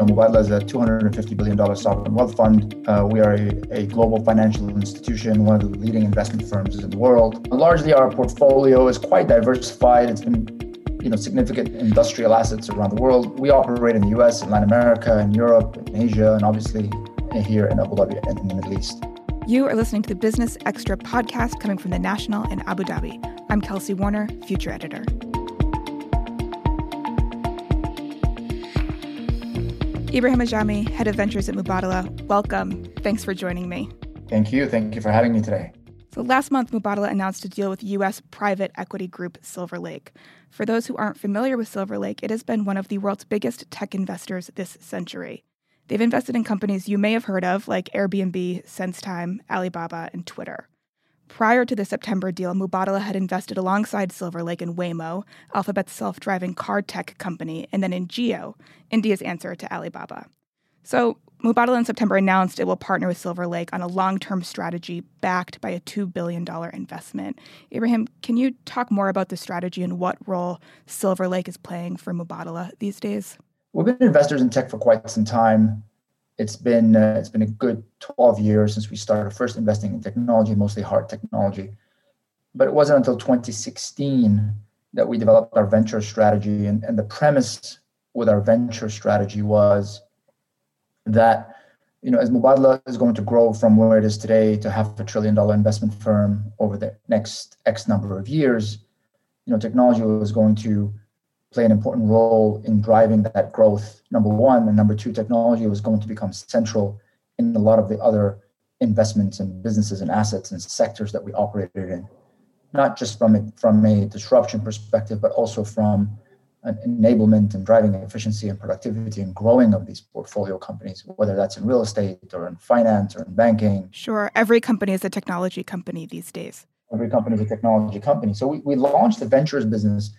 know, Mubadala is a $250 billion sovereign wealth fund. Uh, we are a, a, global financial institution, one of the leading investment firms in the world. Largely, our portfolio is quite diversified. It's been you know, significant industrial assets around the world. We operate in the US, in Latin America, in Europe, in Asia, and obviously here in Abu Dhabi and in the Middle East. You are listening to the Business Extra podcast coming from the National in Abu Dhabi. I'm Kelsey Warner, future editor. Ibrahim Ajami, head of ventures at Mubadala, welcome. Thanks for joining me. Thank you. Thank you for having me today. So last month, Mubadala announced a deal with U.S. private equity group Silver Lake. For those who aren't familiar with Silver Lake, it has been one of the world's biggest tech investors this century. They've invested in companies you may have heard of, like Airbnb, SenseTime, Alibaba, and Twitter. Prior to the September deal, Mubadala had invested alongside Silver Lake in Waymo, Alphabet's self driving car tech company, and then in Jio, India's answer to Alibaba. So, Mubadala in September announced it will partner with Silver Lake on a long term strategy backed by a $2 billion investment. Ibrahim, can you talk more about the strategy and what role Silver Lake is playing for Mubadala these days? We've been investors in tech for quite some time it's been uh, it's been a good 12 years since we started first investing in technology, mostly hard technology. But it wasn't until 2016 that we developed our venture strategy. And, and the premise with our venture strategy was that you know, as Mubadala is going to grow from where it is today to half a trillion dollar investment firm over the next X number of years, you know, technology was going to play an important role in driving that growth, number one. And number two, technology was going to become central in a lot of the other investments and businesses and assets and sectors that we operated in, not just from a, from a disruption perspective, but also from an enablement and driving efficiency and productivity and growing of these portfolio companies, whether that's in real estate or in finance or in banking. Sure. Every company is a technology company these days. Every company is a technology company. So we, we launched the ventures business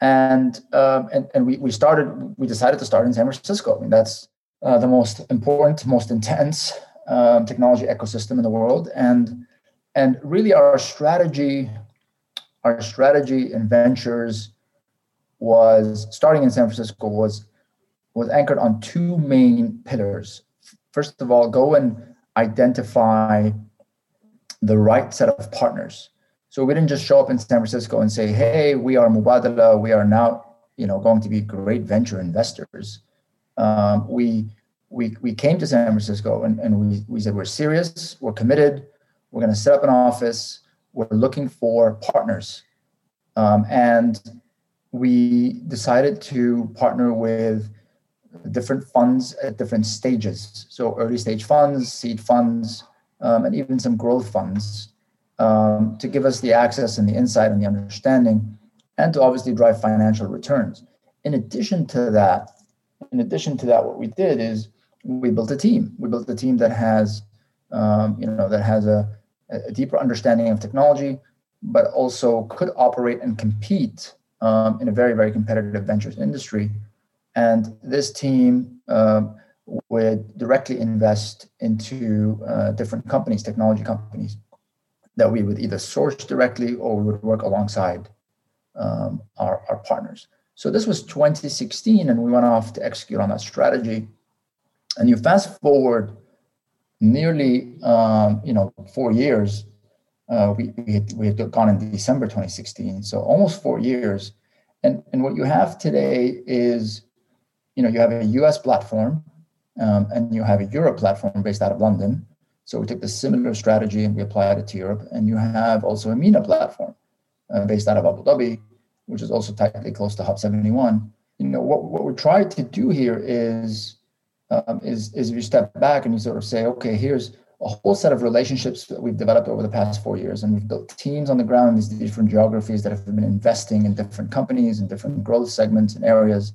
and um, and and we we started we decided to start in San Francisco. I mean that's uh, the most important, most intense um, technology ecosystem in the world, and and really our strategy, our strategy in ventures was starting in San Francisco was was anchored on two main pillars. First of all, go and identify the right set of partners so we didn't just show up in San Francisco and say, "Hey, we are Mubadala. We are now, you know, going to be great venture investors." Um, we we we came to San Francisco and, and we we said we're serious, we're committed, we're going to set up an office, we're looking for partners, um, and we decided to partner with different funds at different stages. So early stage funds, seed funds, um, and even some growth funds um, to give us the access and the insight and the understanding, and to obviously drive financial returns. In addition to that, in addition to that, what we did is we built a team. We built a team that has, um, you know, that has a, a, deeper understanding of technology, but also could operate and compete um, in a very, very competitive ventures industry. And this team uh, would directly invest into uh, different companies, technology companies that we would either source directly or would work alongside um, our, our partners. So this was 2016, and we went off to execute on that strategy. And you fast forward nearly, um, you know, four years. Uh, we we had, we had gone in December 2016, so almost four years. And and what you have today is, you know, you have a U.S. platform, um, and you have a Europe platform based out of London, so we took the similar strategy and we applied it to Europe. And you have also a MENA platform uh, based out of Abu Dhabi, which is also tightly close to Hub 71. You know, what, what we're trying to do here is, um, is, is you step back and you sort of say, okay, here's a whole set of relationships that we've developed over the past four years. And we've built teams on the ground in these different geographies that have been investing in different companies and different growth segments and areas.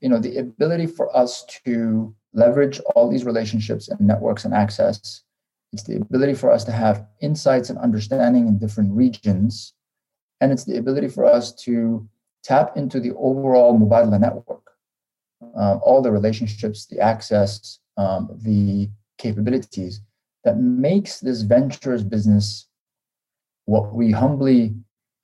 You know, the ability for us to leverage all these relationships and networks and access it's the ability for us to have insights and understanding in different regions. And it's the ability for us to tap into the overall Mubadala network, uh, all the relationships, the access, um, the capabilities that makes this ventures business what we humbly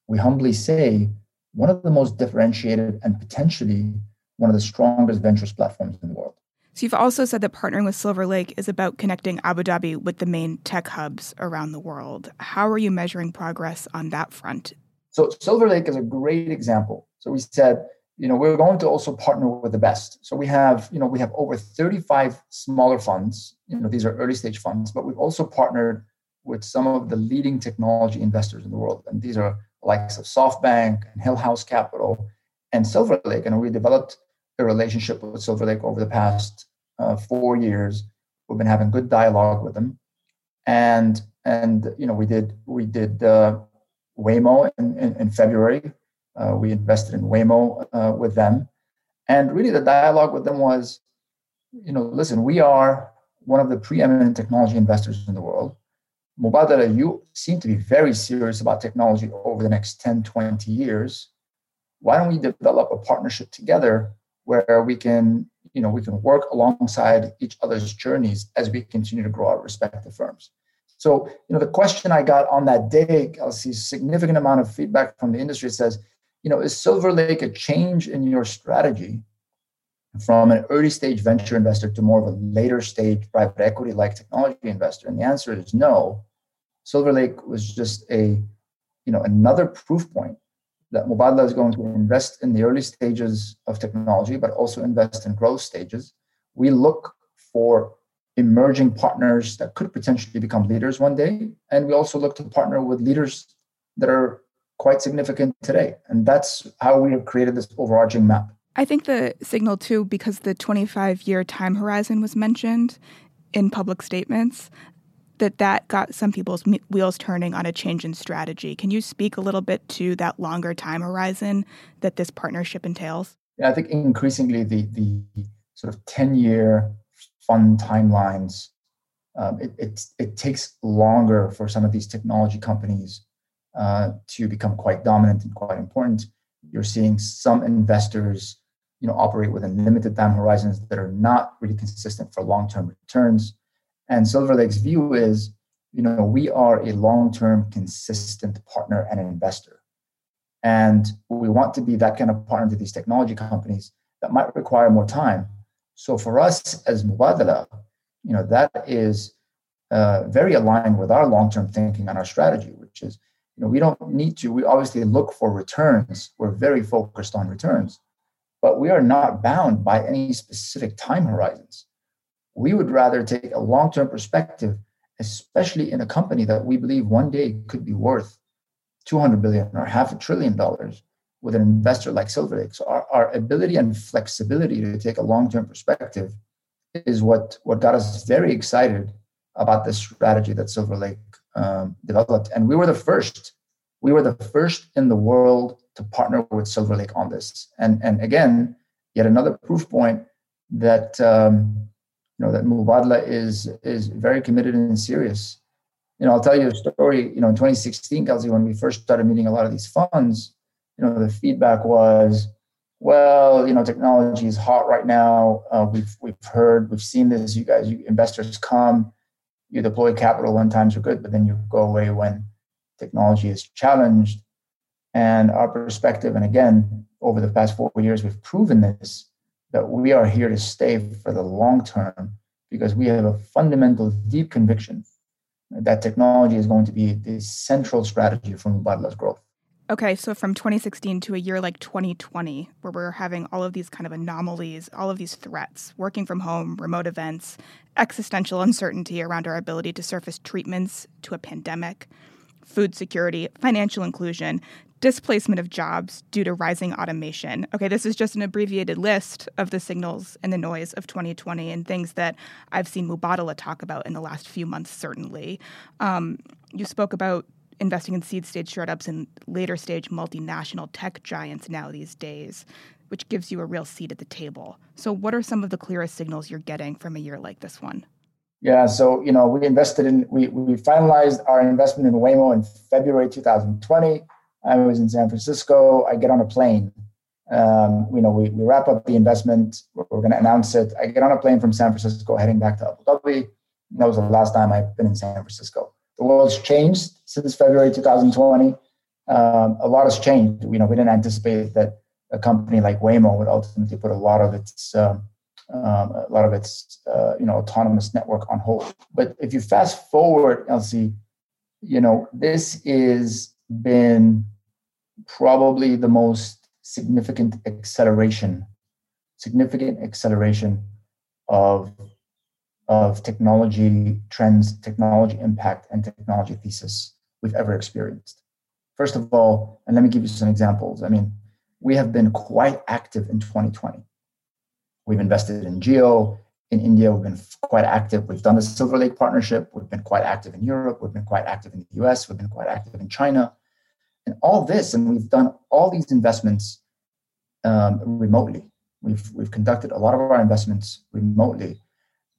we humbly say one of the most differentiated and potentially one of the strongest ventures platforms in the world. So you've also said that partnering with Silver Lake is about connecting Abu Dhabi with the main tech hubs around the world. How are you measuring progress on that front? So Silver Lake is a great example. So we said, you know, we're going to also partner with the best. So we have, you know, we have over 35 smaller funds. You know, these are early stage funds, but we've also partnered with some of the leading technology investors in the world. And these are likes of SoftBank and Hillhouse Capital and Silver Lake. And we developed a relationship with Silver Lake over the past uh, four years. We've been having good dialogue with them, and and you know we did we did uh, Waymo in, in, in February. Uh, we invested in Waymo uh, with them, and really the dialogue with them was, you know, listen, we are one of the preeminent technology investors in the world. Mubadala, you seem to be very serious about technology over the next 10, 20 years. Why don't we develop a partnership together where we can, you know, we can work alongside each other's journeys as we continue to grow our respective firms. So, you know, the question I got on that day, I'll see significant amount of feedback from the industry. Says, you know, is Silver Lake a change in your strategy from an early stage venture investor to more of a later stage private equity like technology investor? And the answer is no. Silver Lake was just a, you know, another proof point that Mubadala is going to invest in the early stages of technology, but also invest in growth stages. We look for emerging partners that could potentially become leaders one day. And we also look to partner with leaders that are quite significant today. And that's how we have created this overarching map. I think the signal, too, because the 25 year time horizon was mentioned in public statements, that that got some people's wheels turning on a change in strategy. Can you speak a little bit to that longer time horizon that this partnership entails? Yeah, I think increasingly the the sort of 10 year fund timelines, um, it, it, it takes longer for some of these technology companies uh, to become quite dominant and quite important. You're seeing some investors, you know, operate within limited time horizons that are not really consistent for long-term returns. And Silver Lake's view is, you know, we are a long-term consistent partner and investor. And we want to be that kind of partner to these technology companies that might require more time so for us as Mubadala, you know, that is uh, very aligned with our long-term thinking and our strategy, which is, you know, we don't need to, we obviously look for returns. We're very focused on returns, but we are not bound by any specific time horizons. We would rather take a long-term perspective, especially in a company that we believe one day could be worth 200 billion or half a trillion dollars with an investor like Silver Lake. So our, our ability and flexibility to take a long-term perspective is what, what got us very excited about this strategy that Silver Lake um, developed. And we were the first. We were the first in the world to partner with Silver Lake on this. And, and again, yet another proof point that um, you know that Mubadala is is very committed and serious. You know, I'll tell you a story. You know, in 2016, Kelsey, when we first started meeting a lot of these funds, you know, the feedback was, well, you know, technology is hot right now. Uh, we've we've heard, we've seen this. You guys, you investors come, you deploy capital when times are good, but then you go away when technology is challenged. And our perspective, and again, over the past four years, we've proven this that we are here to stay for the long term because we have a fundamental, deep conviction that technology is going to be the central strategy for Mubadala's growth. Okay, so from 2016 to a year like 2020, where we're having all of these kind of anomalies, all of these threats, working from home, remote events, existential uncertainty around our ability to surface treatments to a pandemic, food security, financial inclusion, displacement of jobs due to rising automation. Okay, this is just an abbreviated list of the signals and the noise of 2020 and things that I've seen Mubadala talk about in the last few months, certainly. Um, you spoke about investing in seed stage startups and later stage multinational tech giants now these days, which gives you a real seat at the table. So, what are some of the clearest signals you're getting from a year like this one? Yeah, so you know, we invested in we we finalized our investment in Waymo in February 2020. I was in San Francisco. I get on a plane. Um, you know, we, we wrap up the investment. We're, we're going to announce it. I get on a plane from San Francisco, heading back to Abu Dhabi. That was the last time I've been in San Francisco the world's changed since February 2020. Um, a lot has changed. You know, we didn't anticipate that a company like Waymo would ultimately put a lot of its uh, Um, a lot of it's uh, you know autonomous network on hold. But if you fast forward, Elsie, you know this is been probably the most significant acceleration, significant acceleration of of technology trends, technology impact, and technology thesis we've ever experienced. First of all, and let me give you some examples. I mean, we have been quite active in 2020. We've invested in Jio. In India, we've been quite active. We've done the Silver Lake partnership. We've been quite active in Europe. We've been quite active in the US. We've been quite active in China. And all this, and we've done all these investments um, remotely. We've, we've conducted a lot of our investments remotely.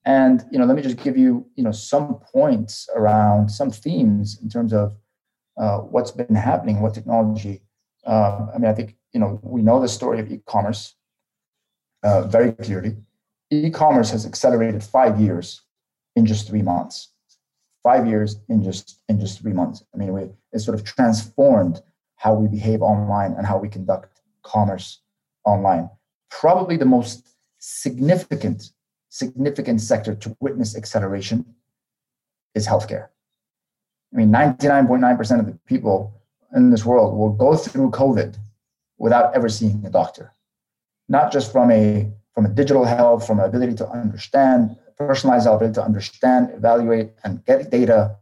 And you know, let me just give you you know some points around some themes in terms of uh, what's been happening, what technology. Uh, I mean, I think you know we know the story of e-commerce uh, very clearly. E-commerce has accelerated five years in just three months. Five years in just in just three months. I mean, we, it sort of transformed how we behave online and how we conduct commerce online. Probably the most significant significant sector to witness acceleration is healthcare. I mean, 99.9% of the people in this world will go through COVID without ever seeing a doctor, not just from a from a digital health, from an ability to understand, personalized ability to understand, evaluate, and get data,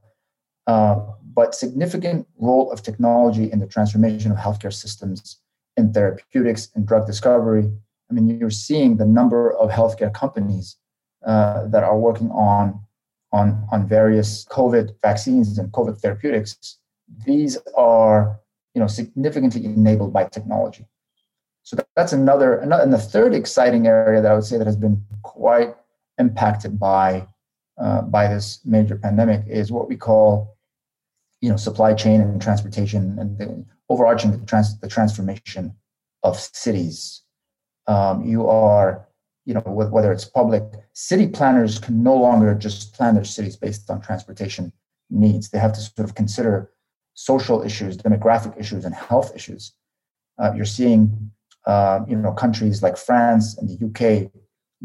uh, but significant role of technology in the transformation of healthcare systems in therapeutics and drug discovery. I mean, you're seeing the number of healthcare companies uh, that are working on, on, on various COVID vaccines and COVID therapeutics, these are you know, significantly enabled by technology. So that's another, another, and the third exciting area that I would say that has been quite impacted by uh, by this major pandemic is what we call, you know, supply chain and transportation and the overarching the, trans, the transformation of cities. Um, you are you know, whether it's public, city planners can no longer just plan their cities based on transportation needs. They have to sort of consider social issues, demographic issues, and health issues. Uh, you're seeing, uh, you know, countries like France and the UK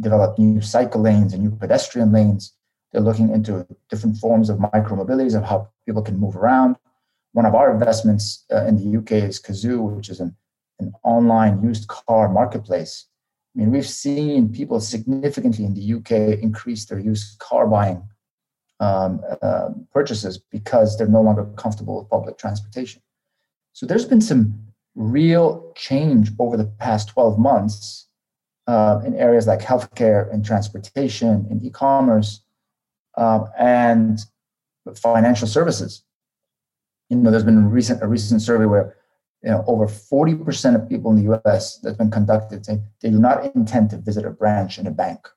develop new cycle lanes and new pedestrian lanes. They're looking into different forms of micromobilities of how people can move around. One of our investments uh, in the UK is Cazoo, which is an, an online used car marketplace I mean, we've seen people significantly in the UK increase their used car buying um, uh, purchases because they're no longer comfortable with public transportation. So there's been some real change over the past 12 months uh, in areas like healthcare and transportation and e-commerce um, and financial services. You know, there's been a recent a recent survey where you know, over 40% of people in the US that's been conducted say they do not intend to visit a branch in a bank.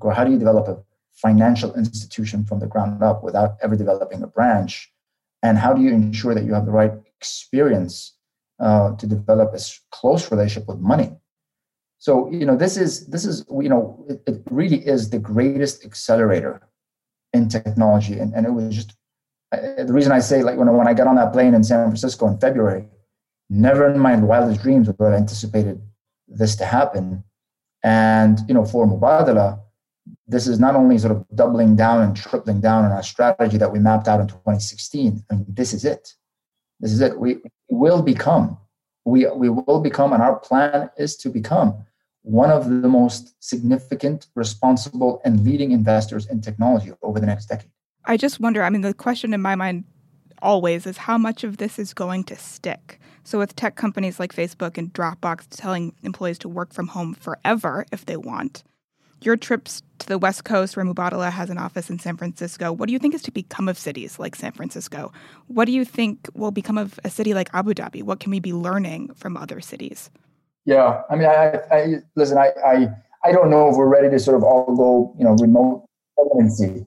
Or how do you develop a financial institution from the ground up without ever developing a branch? And how do you ensure that you have the right experience uh, to develop a close relationship with money? So, you know, this is this is you know, it, it really is the greatest accelerator in technology. And, and it was just the reason I say like when, when I got on that plane in San Francisco in February, Never in my wildest dreams would I anticipated this to happen. And you know, for Mubadala, this is not only sort of doubling down and tripling down on our strategy that we mapped out in 2016. I mean, this is it. This is it. We will become, we, we will become, and our plan is to become one of the most significant, responsible, and leading investors in technology over the next decade. I just wonder, I mean, the question in my mind always is how much of this is going to stick? So, with tech companies like Facebook and Dropbox telling employees to work from home forever if they want, your trips to the West Coast, where Mubadala has an office in San Francisco, what do you think is to become of cities like San Francisco? What do you think will become of a city like Abu Dhabi? What can we be learning from other cities? Yeah, I mean, I, I listen. I, I, I don't know if we're ready to sort of all go, you know, remote residency.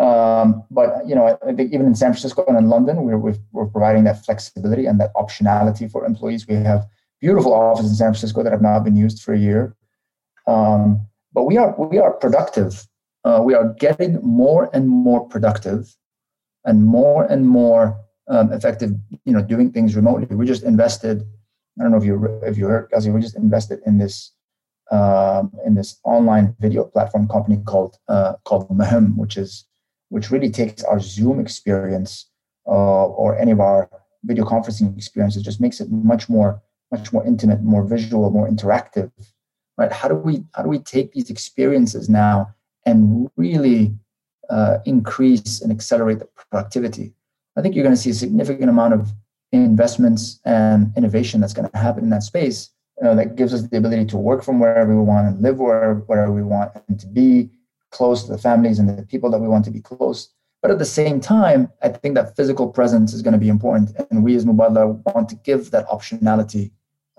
Um, but you know, I think even in San Francisco and in London, we're, we're providing that flexibility and that optionality for employees. We have beautiful offices in San Francisco that have not been used for a year. Um, but we are we are productive. Uh, we are getting more and more productive, and more and more um, effective. You know, doing things remotely. We just invested. I don't know if you if you heard, Ghazi, we just invested in this um, in this online video platform company called uh, called Muhim, which is which really takes our Zoom experience uh, or any of our video conferencing experiences, just makes it much more much more intimate, more visual, more interactive. Right? How do we how do we take these experiences now and really uh, increase and accelerate the productivity? I think you're going to see a significant amount of investments and innovation that's going to happen in that space uh, that gives us the ability to work from wherever we want and live wherever, wherever we want and to be close to the families and the people that we want to be close. But at the same time, I think that physical presence is going to be important. And we as Mubadala want to give that optionality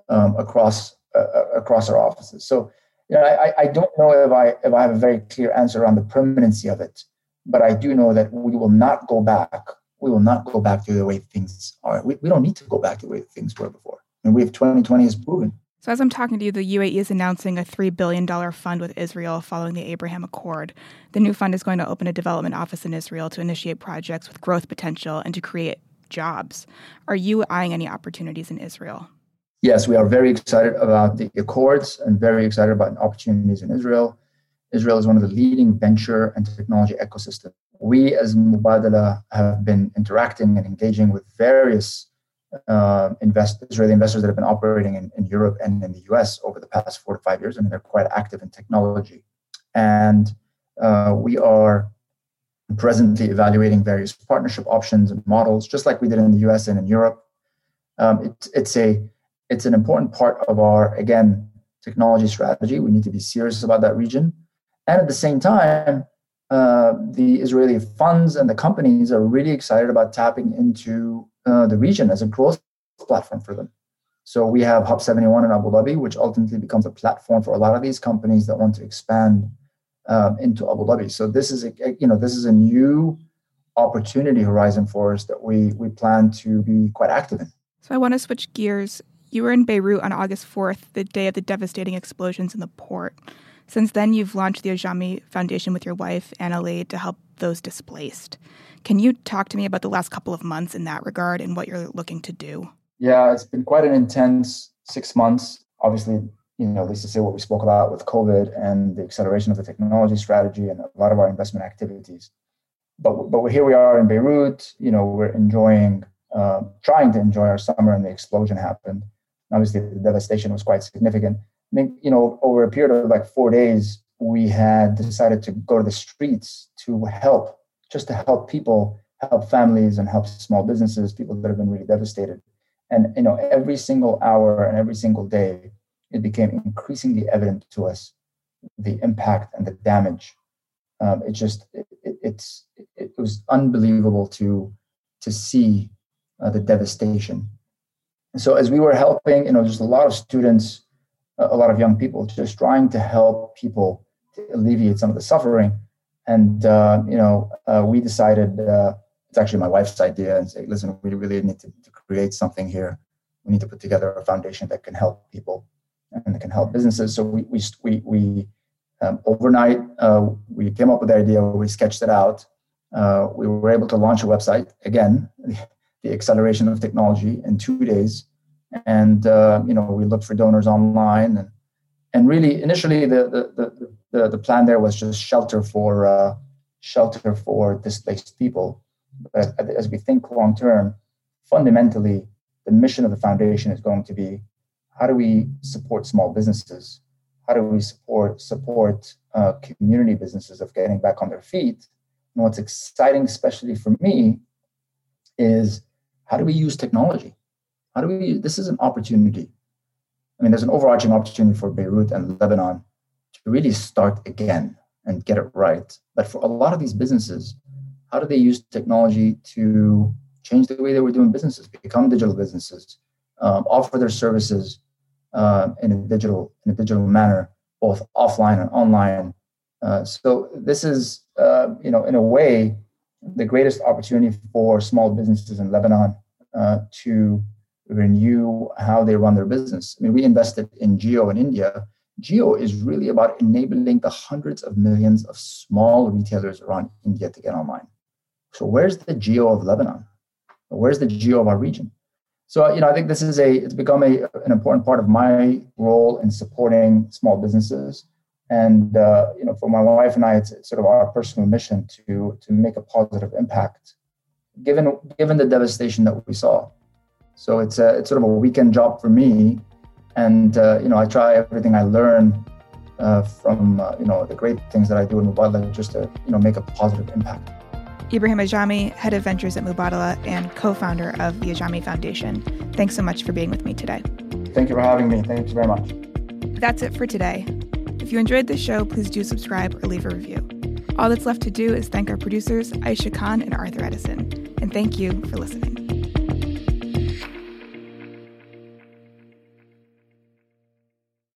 um, across uh, uh, across our offices. So you know, I, I don't know if I if I have a very clear answer on the permanency of it, but I do know that we will not go back. We will not go back to the way things are. We, we don't need to go back to the way things were before. And we have 2020 has proven so, as I'm talking to you, the UAE is announcing a $3 billion fund with Israel following the Abraham Accord. The new fund is going to open a development office in Israel to initiate projects with growth potential and to create jobs. Are you eyeing any opportunities in Israel? Yes, we are very excited about the Accords and very excited about the opportunities in Israel. Israel is one of the leading venture and technology ecosystems. We, as Mubadala, have been interacting and engaging with various uh, invest, Israeli investors that have been operating in, in Europe and in the US over the past four to five years. I mean, they're quite active in technology. And uh, we are presently evaluating various partnership options and models, just like we did in the US and in Europe. Um, it, it's, a, it's an important part of our, again, technology strategy. We need to be serious about that region. And at the same time, uh, the Israeli funds and the companies are really excited about tapping into uh, the region as a growth platform for them. So we have Hub 71 in Abu Dhabi, which ultimately becomes a platform for a lot of these companies that want to expand um, into Abu Dhabi. So this is a you know this is a new opportunity horizon for us that we we plan to be quite active in. So I want to switch gears. You were in Beirut on August 4th, the day of the devastating explosions in the port. Since then, you've launched the Ajami Foundation with your wife, Anna to help those displaced. Can you talk to me about the last couple of months in that regard and what you're looking to do? Yeah, it's been quite an intense six months. Obviously, you know, at least to say what we spoke about with COVID and the acceleration of the technology strategy and a lot of our investment activities. But but here we are in Beirut. You know, we're enjoying, uh, trying to enjoy our summer, and the explosion happened. Obviously, the devastation was quite significant. I think you know, over a period of like four days, we had decided to go to the streets to help just to help people, help families, and help small businesses, people that have been really devastated. And you know, every single hour and every single day, it became increasingly evident to us the impact and the damage. Um, it just it, it, it's it was unbelievable to to see uh, the devastation. And so as we were helping, you know, there's a lot of students, a lot of young people, just trying to help people to alleviate some of the suffering. And uh, you know uh, we decided uh, it's actually my wife's idea and say listen we really need to, to, create something here. We need to put together a foundation that can help people and that can help businesses. So we we we, we um, overnight uh, we came up with the idea we sketched it out. Uh, we were able to launch a website again the acceleration of technology in two days and uh, you know we looked for donors online and and really initially the the, the the, plan there was just shelter for uh, shelter for displaced people. But as we think long term, fundamentally, the mission of the foundation is going to be how do we support small businesses? How do we support support uh, community businesses of getting back on their feet? And what's exciting, especially for me, is how do we use technology? How do we? This is an opportunity. I mean, there's an overarching opportunity for Beirut and Lebanon to really start again and get it right. But for a lot of these businesses, how do they use technology to change the way they were doing businesses, become digital businesses, um, offer their services uh, in a digital in a digital manner, both offline and online. Uh, so this is, uh, you know, in a way, the greatest opportunity for small businesses in Lebanon uh, to renew how they run their business. I mean, we invested in Jio in India Jio is really about enabling the hundreds of millions of small retailers around India to get online. So, where's the Jio of Lebanon? Where's the Jio of our region? So you know, I think this is a it's become a an important part of my role in supporting small businesses, and uh, you know, for my wife and I, it's, it's sort of our personal mission to to make a positive impact, given given the devastation that we saw. So it's a it's sort of a weekend job for me, and uh, you know, I try everything I learn uh, from uh, you know the great things that I do in Mubadala just to you know make a positive impact. Ibrahim Ajami, head of ventures at Mubadala and co-founder of the Ajami Foundation. Thanks so much for being with me today. Thank you for having me. Thank you very much. That's it for today. If you enjoyed this show, please do subscribe or leave a review. All that's left to do is thank our producers, Aisha Khan and Arthur Edison. And thank you for listening.